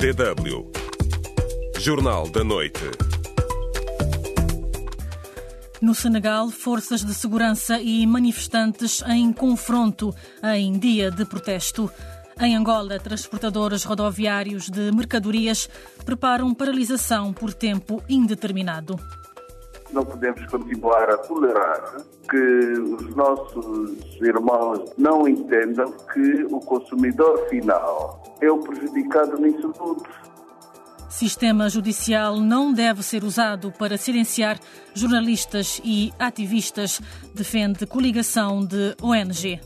DW. Jornal da Noite. No Senegal, forças de segurança e manifestantes em confronto em dia de protesto. Em Angola, transportadores rodoviários de mercadorias preparam paralisação por tempo indeterminado. Não podemos continuar a tolerar que os nossos irmãos não entendam que o consumidor final é o prejudicado nisso tudo. Sistema judicial não deve ser usado para silenciar jornalistas e ativistas, defende coligação de ONG.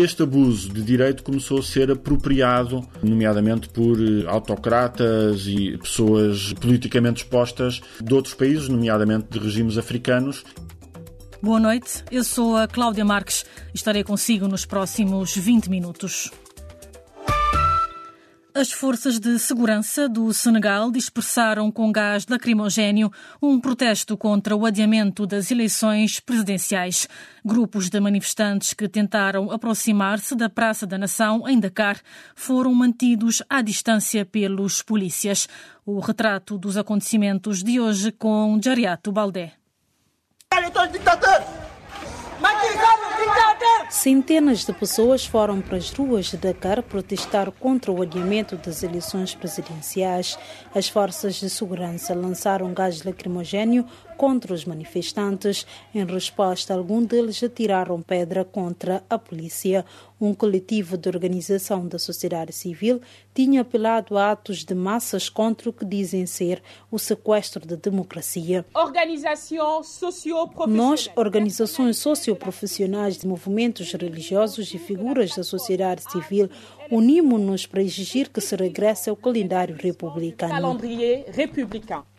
Este abuso de direito começou a ser apropriado, nomeadamente por autocratas e pessoas politicamente expostas de outros países, nomeadamente de regimes africanos. Boa noite, eu sou a Cláudia Marques estarei consigo nos próximos 20 minutos. As forças de segurança do Senegal dispersaram com gás lacrimogéneo um protesto contra o adiamento das eleições presidenciais. Grupos de manifestantes que tentaram aproximar-se da Praça da Nação, em Dakar, foram mantidos à distância pelos polícias. O retrato dos acontecimentos de hoje com Jariato Baldé. Centenas de pessoas foram para as ruas de Dakar protestar contra o adiamento das eleições presidenciais. As forças de segurança lançaram gás lacrimogéneo contra os manifestantes. Em resposta, alguns deles atiraram pedra contra a polícia. Um coletivo de organização da sociedade civil tinha apelado a atos de massas contra o que dizem ser o sequestro da democracia. Nós, organizações socioprofissionais de movimentos religiosos e figuras da sociedade civil, unimos-nos para exigir que se regresse ao calendário republicano.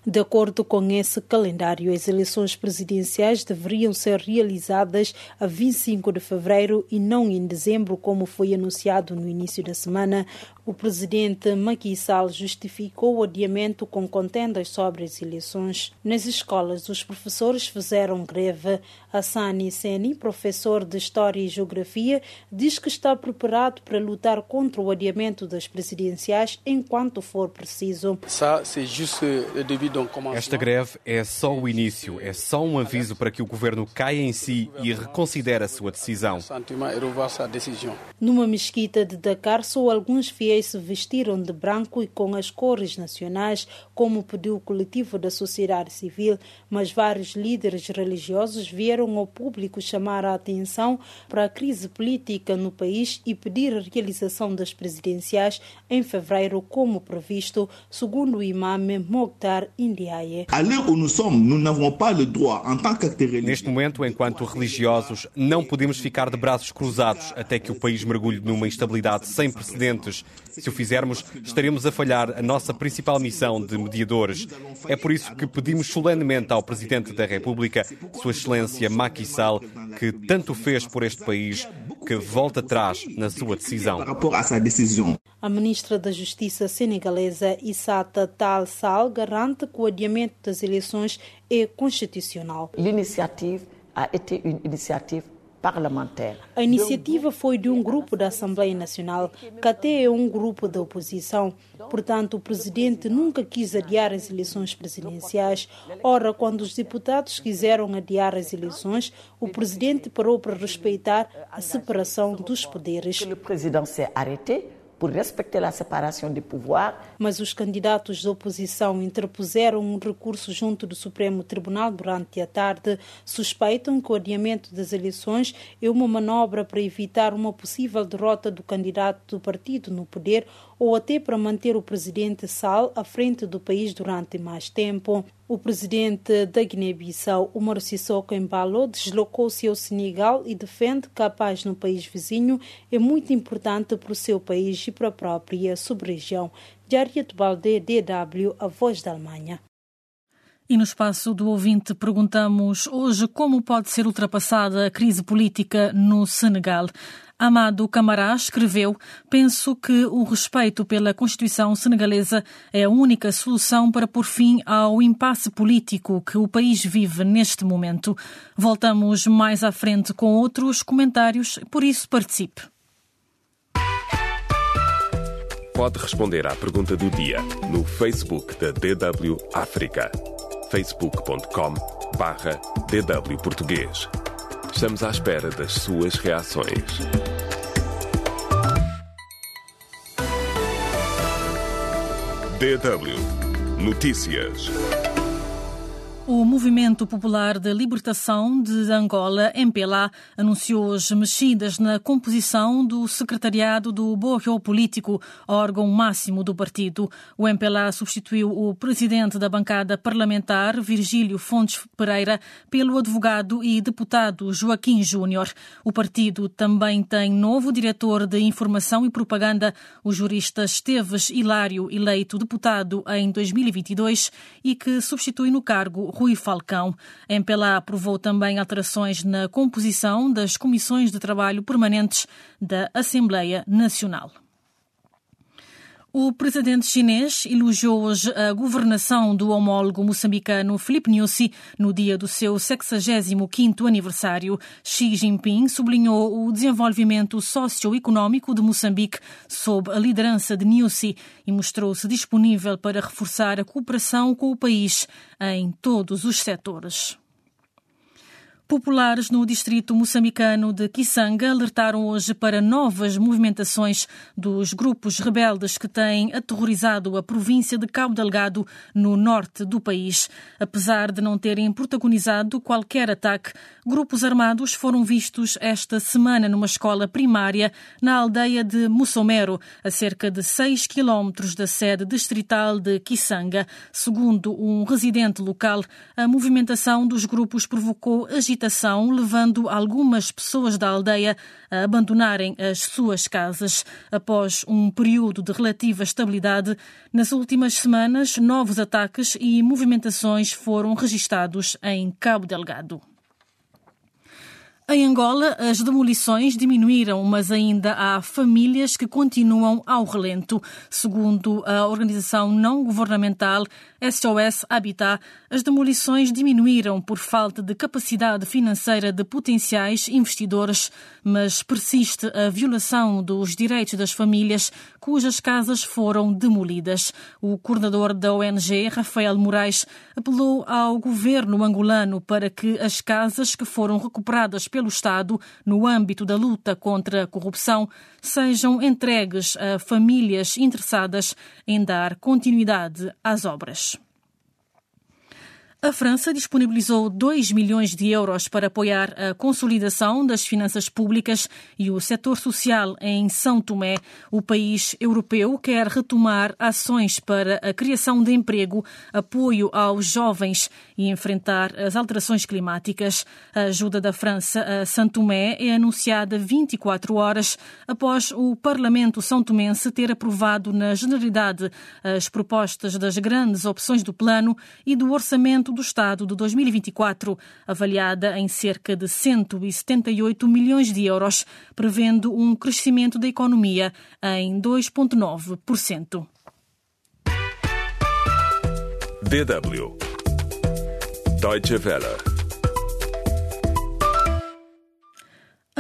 De acordo com esse calendário, as eleições presidenciais deveriam ser realizadas a 25 de fevereiro e não em dezembro, como foi anunciado no início da semana. O presidente Macky Sall justificou o adiamento com contendas sobre as eleições. Nas escolas, os professores fizeram greve. Hassani Seni, professor de História e Geografia, diz que está preparado para lutar contra o adiamento das presidenciais enquanto for preciso. Esta greve é só o início, é só um aviso para que o governo caia em si e reconsidere a sua decisão. Numa mesquita de Dakar, só alguns fiéis se vestiram de branco e com as cores nacionais, como pediu o coletivo da sociedade civil, mas vários líderes religiosos vieram ao público chamar a atenção para a crise política no país e pedir a realização das presidenciais em fevereiro, como previsto, segundo o imame Mokhtar Indiaye. Neste momento, enquanto religiosos, não podemos ficar de braços cruzados até que o país mergulhe numa instabilidade sem precedentes. Se o fizermos, estaremos a falhar a nossa principal missão de mediadores. É por isso que pedimos solenemente ao Presidente da República, Sua Excelência Macky Sall, que tanto fez por este país, que volte atrás na sua decisão. A ministra da Justiça senegalesa Issata Tal Sall garante que o adiamento das eleições é constitucional. L'initiative a été une initiative a iniciativa foi de um grupo da Assembleia Nacional, que até é um grupo da oposição. Portanto, o presidente nunca quis adiar as eleições presidenciais. Ora, quando os deputados quiseram adiar as eleições, o presidente parou para respeitar a separação dos poderes. O presidente s'est arrêté por respeitar a separação de pouvoir. Mas os candidatos da oposição interpuseram um recurso junto do Supremo Tribunal durante a tarde. Suspeitam que o adiamento das eleições é uma manobra para evitar uma possível derrota do candidato do partido no poder ou até para manter o presidente Sall à frente do país durante mais tempo. O presidente da Guiné-Bissau, Umar Sissoko Embalo, deslocou-se ao Senegal e defende que a paz no país vizinho é muito importante para o seu país e para a própria sub-região. Jariet Balde, DW, A Voz da Alemanha. E no espaço do ouvinte perguntamos hoje como pode ser ultrapassada a crise política no Senegal. Amado Camará escreveu: Penso que o respeito pela Constituição senegalesa é a única solução para pôr fim ao impasse político que o país vive neste momento. Voltamos mais à frente com outros comentários, por isso participe. pode responder à pergunta do dia no Facebook da DW África. facebook.com barra DW Português. Estamos à espera das suas reações. DW Notícias. O Movimento Popular de Libertação de Angola, MPLA, anunciou hoje mexidas na composição do secretariado do Borro Político, órgão máximo do partido. O MPLA substituiu o presidente da bancada parlamentar, Virgílio Fontes Pereira, pelo advogado e deputado Joaquim Júnior. O partido também tem novo diretor de Informação e Propaganda, o jurista Esteves Hilário, eleito deputado em 2022 e que substitui no cargo Rui Falcão. A MPLA aprovou também alterações na composição das comissões de trabalho permanentes da Assembleia Nacional. O presidente chinês elogiou hoje a governação do homólogo moçambicano Filipe Nyusi no dia do seu 65º aniversário. Xi Jinping sublinhou o desenvolvimento socioeconómico de Moçambique sob a liderança de Nyusi e mostrou-se disponível para reforçar a cooperação com o país em todos os setores. Populares no distrito moçambicano de Kisanga alertaram hoje para novas movimentações dos grupos rebeldes que têm aterrorizado a província de Cabo Delgado, no norte do país. Apesar de não terem protagonizado qualquer ataque, grupos armados foram vistos esta semana numa escola primária na aldeia de Mussomero, a cerca de 6 quilómetros da sede distrital de Kisanga. Segundo um residente local, a movimentação dos grupos provocou agitação levando algumas pessoas da aldeia a abandonarem as suas casas. Após um período de relativa estabilidade, nas últimas semanas, novos ataques e movimentações foram registados em Cabo Delgado. Em Angola, as demolições diminuíram, mas ainda há famílias que continuam ao relento. Segundo a organização não governamental SOS Habitat, as demolições diminuíram por falta de capacidade financeira de potenciais investidores, mas persiste a violação dos direitos das famílias cujas casas foram demolidas. O coordenador da ONG, Rafael Moraes, apelou ao governo angolano para que as casas que foram recuperadas pelo Estado no âmbito da luta contra a corrupção sejam entregues a famílias interessadas em dar continuidade às obras. A França disponibilizou 2 milhões de euros para apoiar a consolidação das finanças públicas e o setor social em São Tomé. O país europeu quer retomar ações para a criação de emprego, apoio aos jovens e enfrentar as alterações climáticas. A ajuda da França a São Tomé é anunciada 24 horas após o Parlamento são tomense ter aprovado na generalidade as propostas das grandes opções do plano e do orçamento orçamento do Estado de 2024, avaliada em cerca de 178 milhões de euros, prevendo um crescimento da economia em 2,9%. DW Deutsche Welle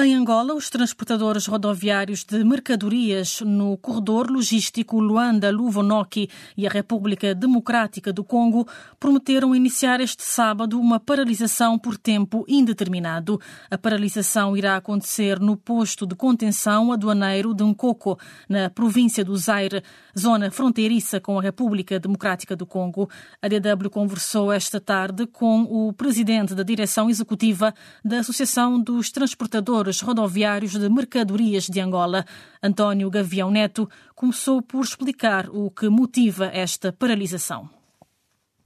Em Angola, os transportadores rodoviários de mercadorias no corredor logístico Luanda-Luvonoki e a República Democrática do Congo prometeram iniciar este sábado uma paralisação por tempo indeterminado. A paralisação irá acontecer no posto de contenção aduaneiro de Nkoko, na província do Zaire, zona fronteiriça com a República Democrática do Congo. A DW conversou esta tarde com o presidente da direção executiva da Associação dos Transportadores operadores rodoviários de mercadorias de Angola. António Gavião Neto começou por explicar o que motiva esta paralisação.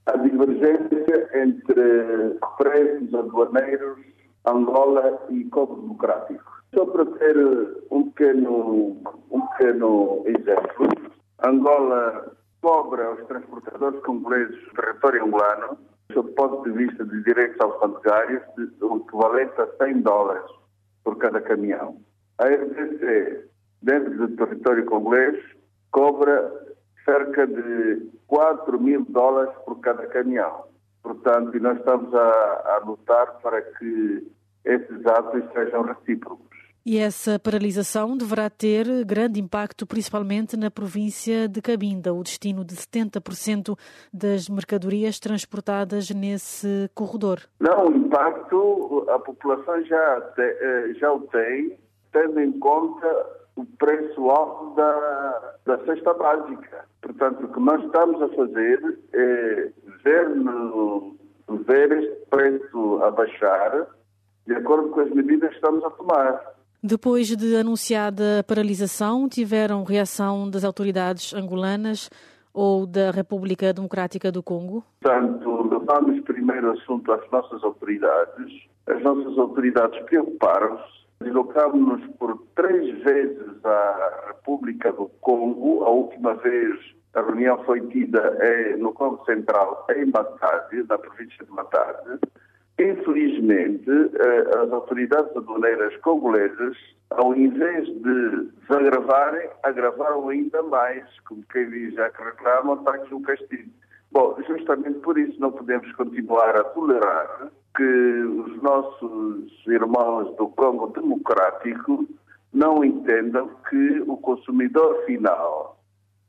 A divergência entre preços aduaneiros Angola e Congo Democrático. Só para ter um pequeno, um pequeno exemplo, Angola cobra aos transportadores congoleses do território angolano, sob o ponto de vista de direitos alfandegários, o equivalente a 100 dólares por cada caminhão. A RDC, dentro do território congolês, cobra cerca de 4 mil dólares por cada caminhão. Portanto, nós estamos a, a lutar para que esses atos sejam recíprocos. E essa paralisação deverá ter grande impacto, principalmente na província de Cabinda, o destino de 70% das mercadorias transportadas nesse corredor. Não, o impacto a população já, te, eh, já o tem, tendo em conta o preço alto da, da cesta básica. Portanto, o que nós estamos a fazer é ver, no, ver este preço abaixar de acordo com as medidas que estamos a tomar. Depois de anunciada a paralisação, tiveram reação das autoridades angolanas ou da República Democrática do Congo? Portanto, levamos primeiro assunto às nossas autoridades. As nossas autoridades preocuparam-se. Deslocámos-nos por três vezes à República do Congo. A última vez a reunião foi tida é, no Congo Central, em Matadi, na província de Matadi. Infelizmente, eh, as autoridades aduaneiras congolesas, ao invés de desagravarem, agravaram ainda mais, como quem diz, já que reclamam, está aqui um castigo. Bom, justamente por isso não podemos continuar a tolerar que os nossos irmãos do Congo Democrático não entendam que o consumidor final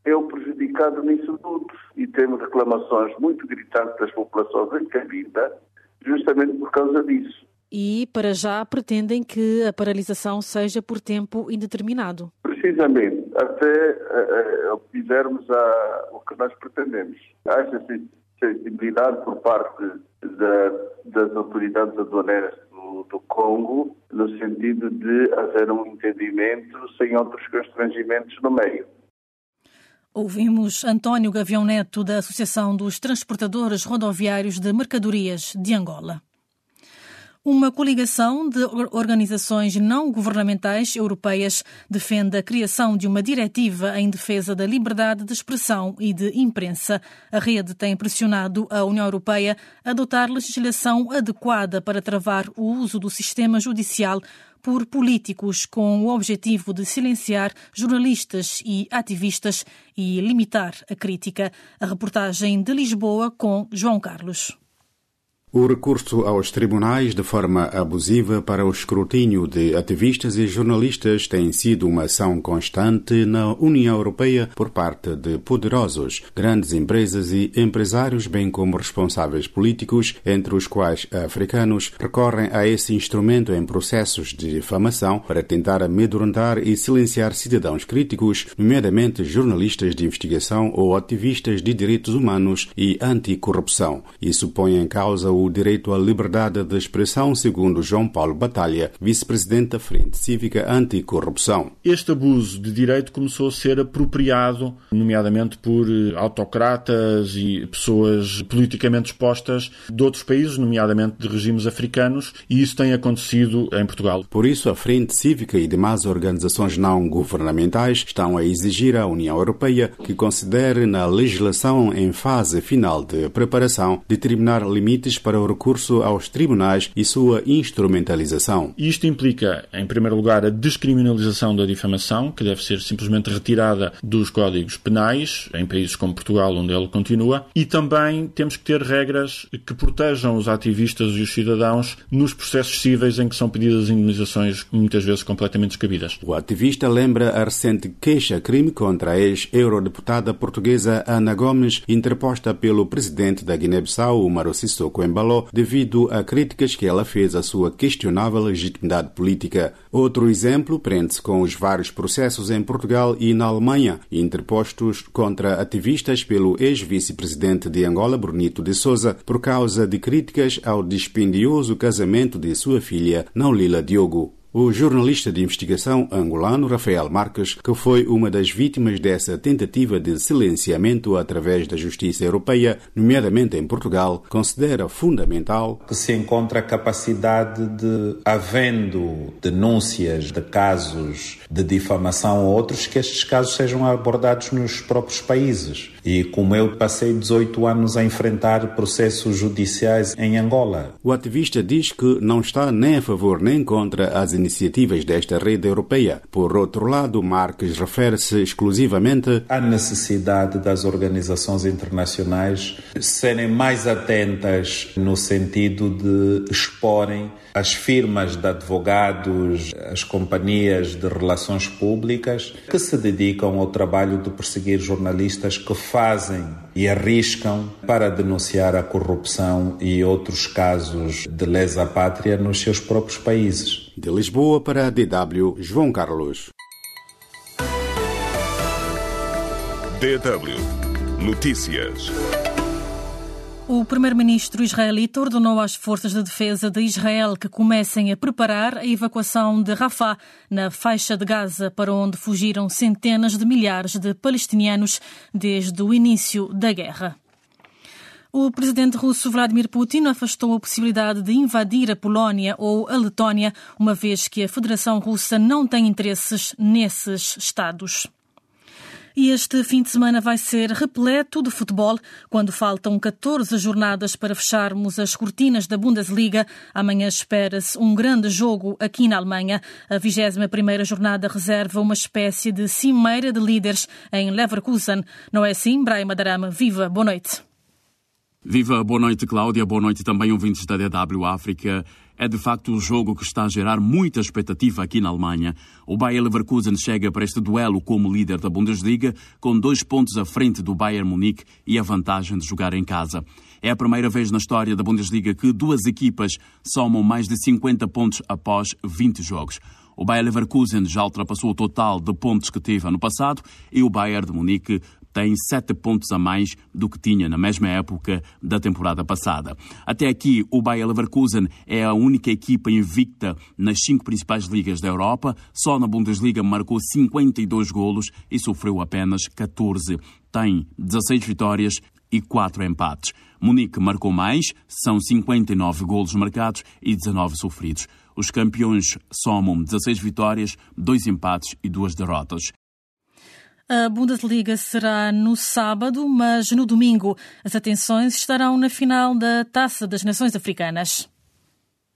é o prejudicado nisso tudo. E temos reclamações muito gritantes das populações em Cabinda, justamente por causa disso. E, para já, pretendem que a paralisação seja por tempo indeterminado. Precisamente, até uh, obtivermos a, o que nós pretendemos. Há essa sensibilidade por parte da, das autoridades aduaneiras do, do, Congo, no sentido de haver um entendimento sem outros constrangimentos no meio. Ouvimos António Gavião Neto, da Associação dos Transportadores Rodoviários de Mercadorias de Angola. Uma coligação de organizações não governamentais europeias defende a criação de uma diretiva em defesa da liberdade de expressão e de imprensa. A rede tem pressionado a União Europeia a adotar legislação adequada para travar o uso do sistema judicial por políticos com o objetivo de silenciar jornalistas e ativistas e limitar a crítica. A reportagem de Lisboa com João Carlos. O recurso aos tribunais de forma abusiva para o escrutínio de ativistas e jornalistas tem sido uma ação constante na União Europeia por parte de poderosos, grandes empresas e empresários, bem como responsáveis políticos, entre os quais africanos, recorrem a esse instrumento em processos de difamação para tentar amedrontar e silenciar cidadãos críticos, nomeadamente jornalistas de investigação ou ativistas de direitos humanos e anticorrupção. Isso põe em causa o o direito à liberdade de expressão, segundo João Paulo Batalha, vice-presidente da Frente Cívica Anticorrupção. Este abuso de direito começou a ser apropriado, nomeadamente por eh, autocratas e pessoas politicamente expostas de outros países, nomeadamente de regimes africanos, e isso tem acontecido em Portugal. Por isso, a Frente Cívica e demais organizações não governamentais estão a exigir à União Europeia que considere na legislação em fase final de preparação determinar limites para para o recurso aos tribunais e sua instrumentalização. Isto implica, em primeiro lugar, a descriminalização da difamação, que deve ser simplesmente retirada dos códigos penais, em países como Portugal, onde ela continua, e também temos que ter regras que protejam os ativistas e os cidadãos nos processos cíveis em que são pedidas indemnizações muitas vezes completamente descabidas. O ativista lembra a recente queixa-crime contra a ex-eurodeputada portuguesa Ana Gomes, interposta pelo presidente da Guiné-Bissau, Umaro Sissoko Embalo, devido a críticas que ela fez à sua questionável legitimidade política. Outro exemplo prende-se com os vários processos em Portugal e na Alemanha, interpostos contra ativistas pelo ex-vice-presidente de Angola, Bonito de Souza, por causa de críticas ao dispendioso casamento de sua filha, Naulila Diogo. O jornalista de investigação angolano Rafael Marques, que foi uma das vítimas dessa tentativa de silenciamento através da justiça europeia, nomeadamente em Portugal, considera fundamental que se encontra a capacidade de, havendo denúncias de casos de difamação ou outros, que estes casos sejam abordados nos próprios países. E como eu passei 18 anos a enfrentar processos judiciais em Angola. O ativista diz que não está nem a favor nem contra as iniciativas desta rede europeia. Por outro lado, Marques refere-se exclusivamente à necessidade das organizações internacionais serem mais atentas no sentido de exporem as firmas de advogados, as companhias de relações públicas que se dedicam ao trabalho de perseguir jornalistas que fazem e arriscam para denunciar a corrupção e outros casos de lesa pátria nos seus próprios países. De Lisboa para a DW, João Carlos. DW Notícias. O primeiro-ministro israelita ordenou às forças de defesa de Israel que comecem a preparar a evacuação de Rafah, na faixa de Gaza, para onde fugiram centenas de milhares de palestinianos desde o início da guerra. O presidente russo Vladimir Putin afastou a possibilidade de invadir a Polónia ou a Letónia, uma vez que a Federação Russa não tem interesses nesses estados. E este fim de semana vai ser repleto de futebol, quando faltam 14 jornadas para fecharmos as cortinas da Bundesliga. Amanhã espera-se um grande jogo aqui na Alemanha. A 21ª jornada reserva uma espécie de cimeira de líderes em Leverkusen. Não é assim, Brian Madarama? Viva, boa noite. Viva, boa noite, Cláudia. Boa noite também, ouvintes da DW África. É de facto um jogo que está a gerar muita expectativa aqui na Alemanha. O Bayer Leverkusen chega para este duelo como líder da Bundesliga, com dois pontos à frente do Bayern Munique e a vantagem de jogar em casa. É a primeira vez na história da Bundesliga que duas equipas somam mais de 50 pontos após 20 jogos. O Bayer Leverkusen já ultrapassou o total de pontos que teve ano passado e o Bayern de Munique tem sete pontos a mais do que tinha na mesma época da temporada passada. Até aqui, o Bayer Leverkusen é a única equipa invicta nas cinco principais ligas da Europa. Só na Bundesliga marcou 52 golos e sofreu apenas 14. Tem 16 vitórias e 4 empates. Munique marcou mais, são 59 golos marcados e 19 sofridos. Os campeões somam 16 vitórias, 2 empates e 2 derrotas. A Bundesliga será no sábado, mas no domingo as atenções estarão na final da Taça das Nações Africanas.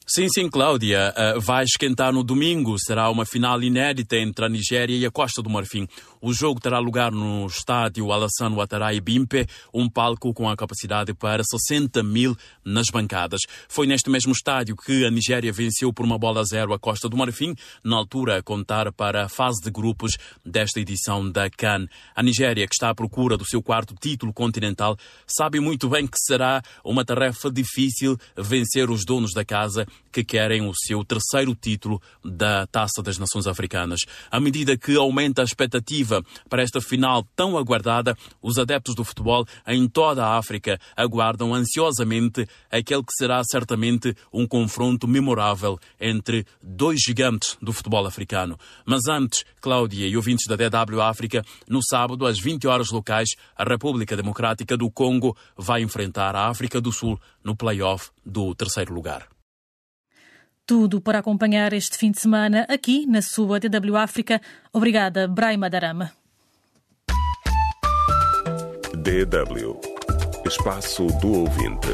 Sim, sim, Cláudia. Uh, vai esquentar no domingo. Será uma final inédita entre a Nigéria e a Costa do Marfim. O jogo terá lugar no estádio Alassane Ouattara Bimpe, um palco com a capacidade para 60 mil nas bancadas. Foi neste mesmo estádio que a Nigéria venceu por uma bola a zero a Costa do Marfim, na altura a contar para a fase de grupos desta edição da CAN. A Nigéria, que está à procura do seu quarto título continental, sabe muito bem que será uma tarefa difícil vencer os donos da casa que querem o seu terceiro título da Taça das Nações Africanas. À medida que aumenta a expectativa para esta final tão aguardada, os adeptos do futebol em toda a África aguardam ansiosamente aquele que será certamente um confronto memorável entre dois gigantes do futebol africano. Mas antes, Cláudia e ouvintes da DW África, no sábado, às 20 horas locais, a República Democrática do Congo vai enfrentar a África do Sul no play-off do terceiro lugar. Tudo para acompanhar este fim de semana aqui na sua DW África. Obrigada, Braima Darama. DW Espaço do Ouvinte.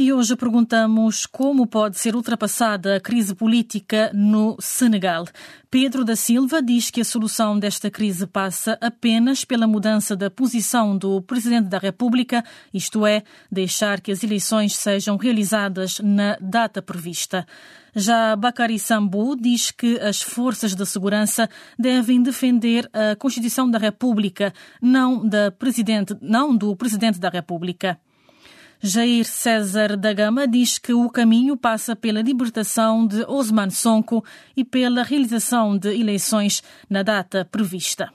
E hoje perguntamos como pode ser ultrapassada a crise política no Senegal. Pedro da Silva diz que a solução desta crise passa apenas pela mudança da posição do Presidente da República, isto é, deixar que as eleições sejam realizadas na data prevista. Já Bakari Sambu diz que as forças de segurança devem defender a Constituição da República, não, da presidente, não do Presidente da República. Jair César da Gama diz que o caminho passa pela libertação de Osman Sonko e pela realização de eleições na data prevista.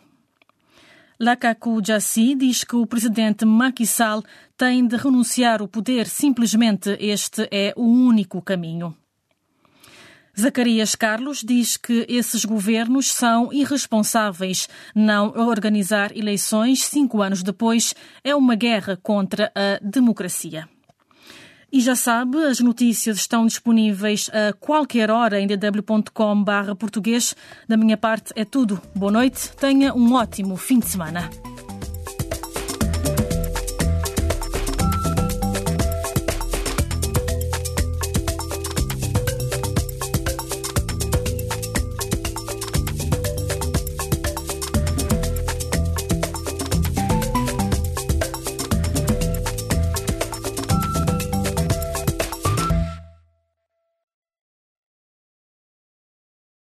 Lakaku Jassi diz que o presidente Macky Sall tem de renunciar ao poder, simplesmente este é o único caminho. Zacarias Carlos diz que esses governos são irresponsáveis. Não organizar eleições cinco anos depois é uma guerra contra a democracia. E já sabe, as notícias estão disponíveis a qualquer hora em dw.com/português. Da minha parte é tudo. Boa noite, tenha um ótimo fim de semana.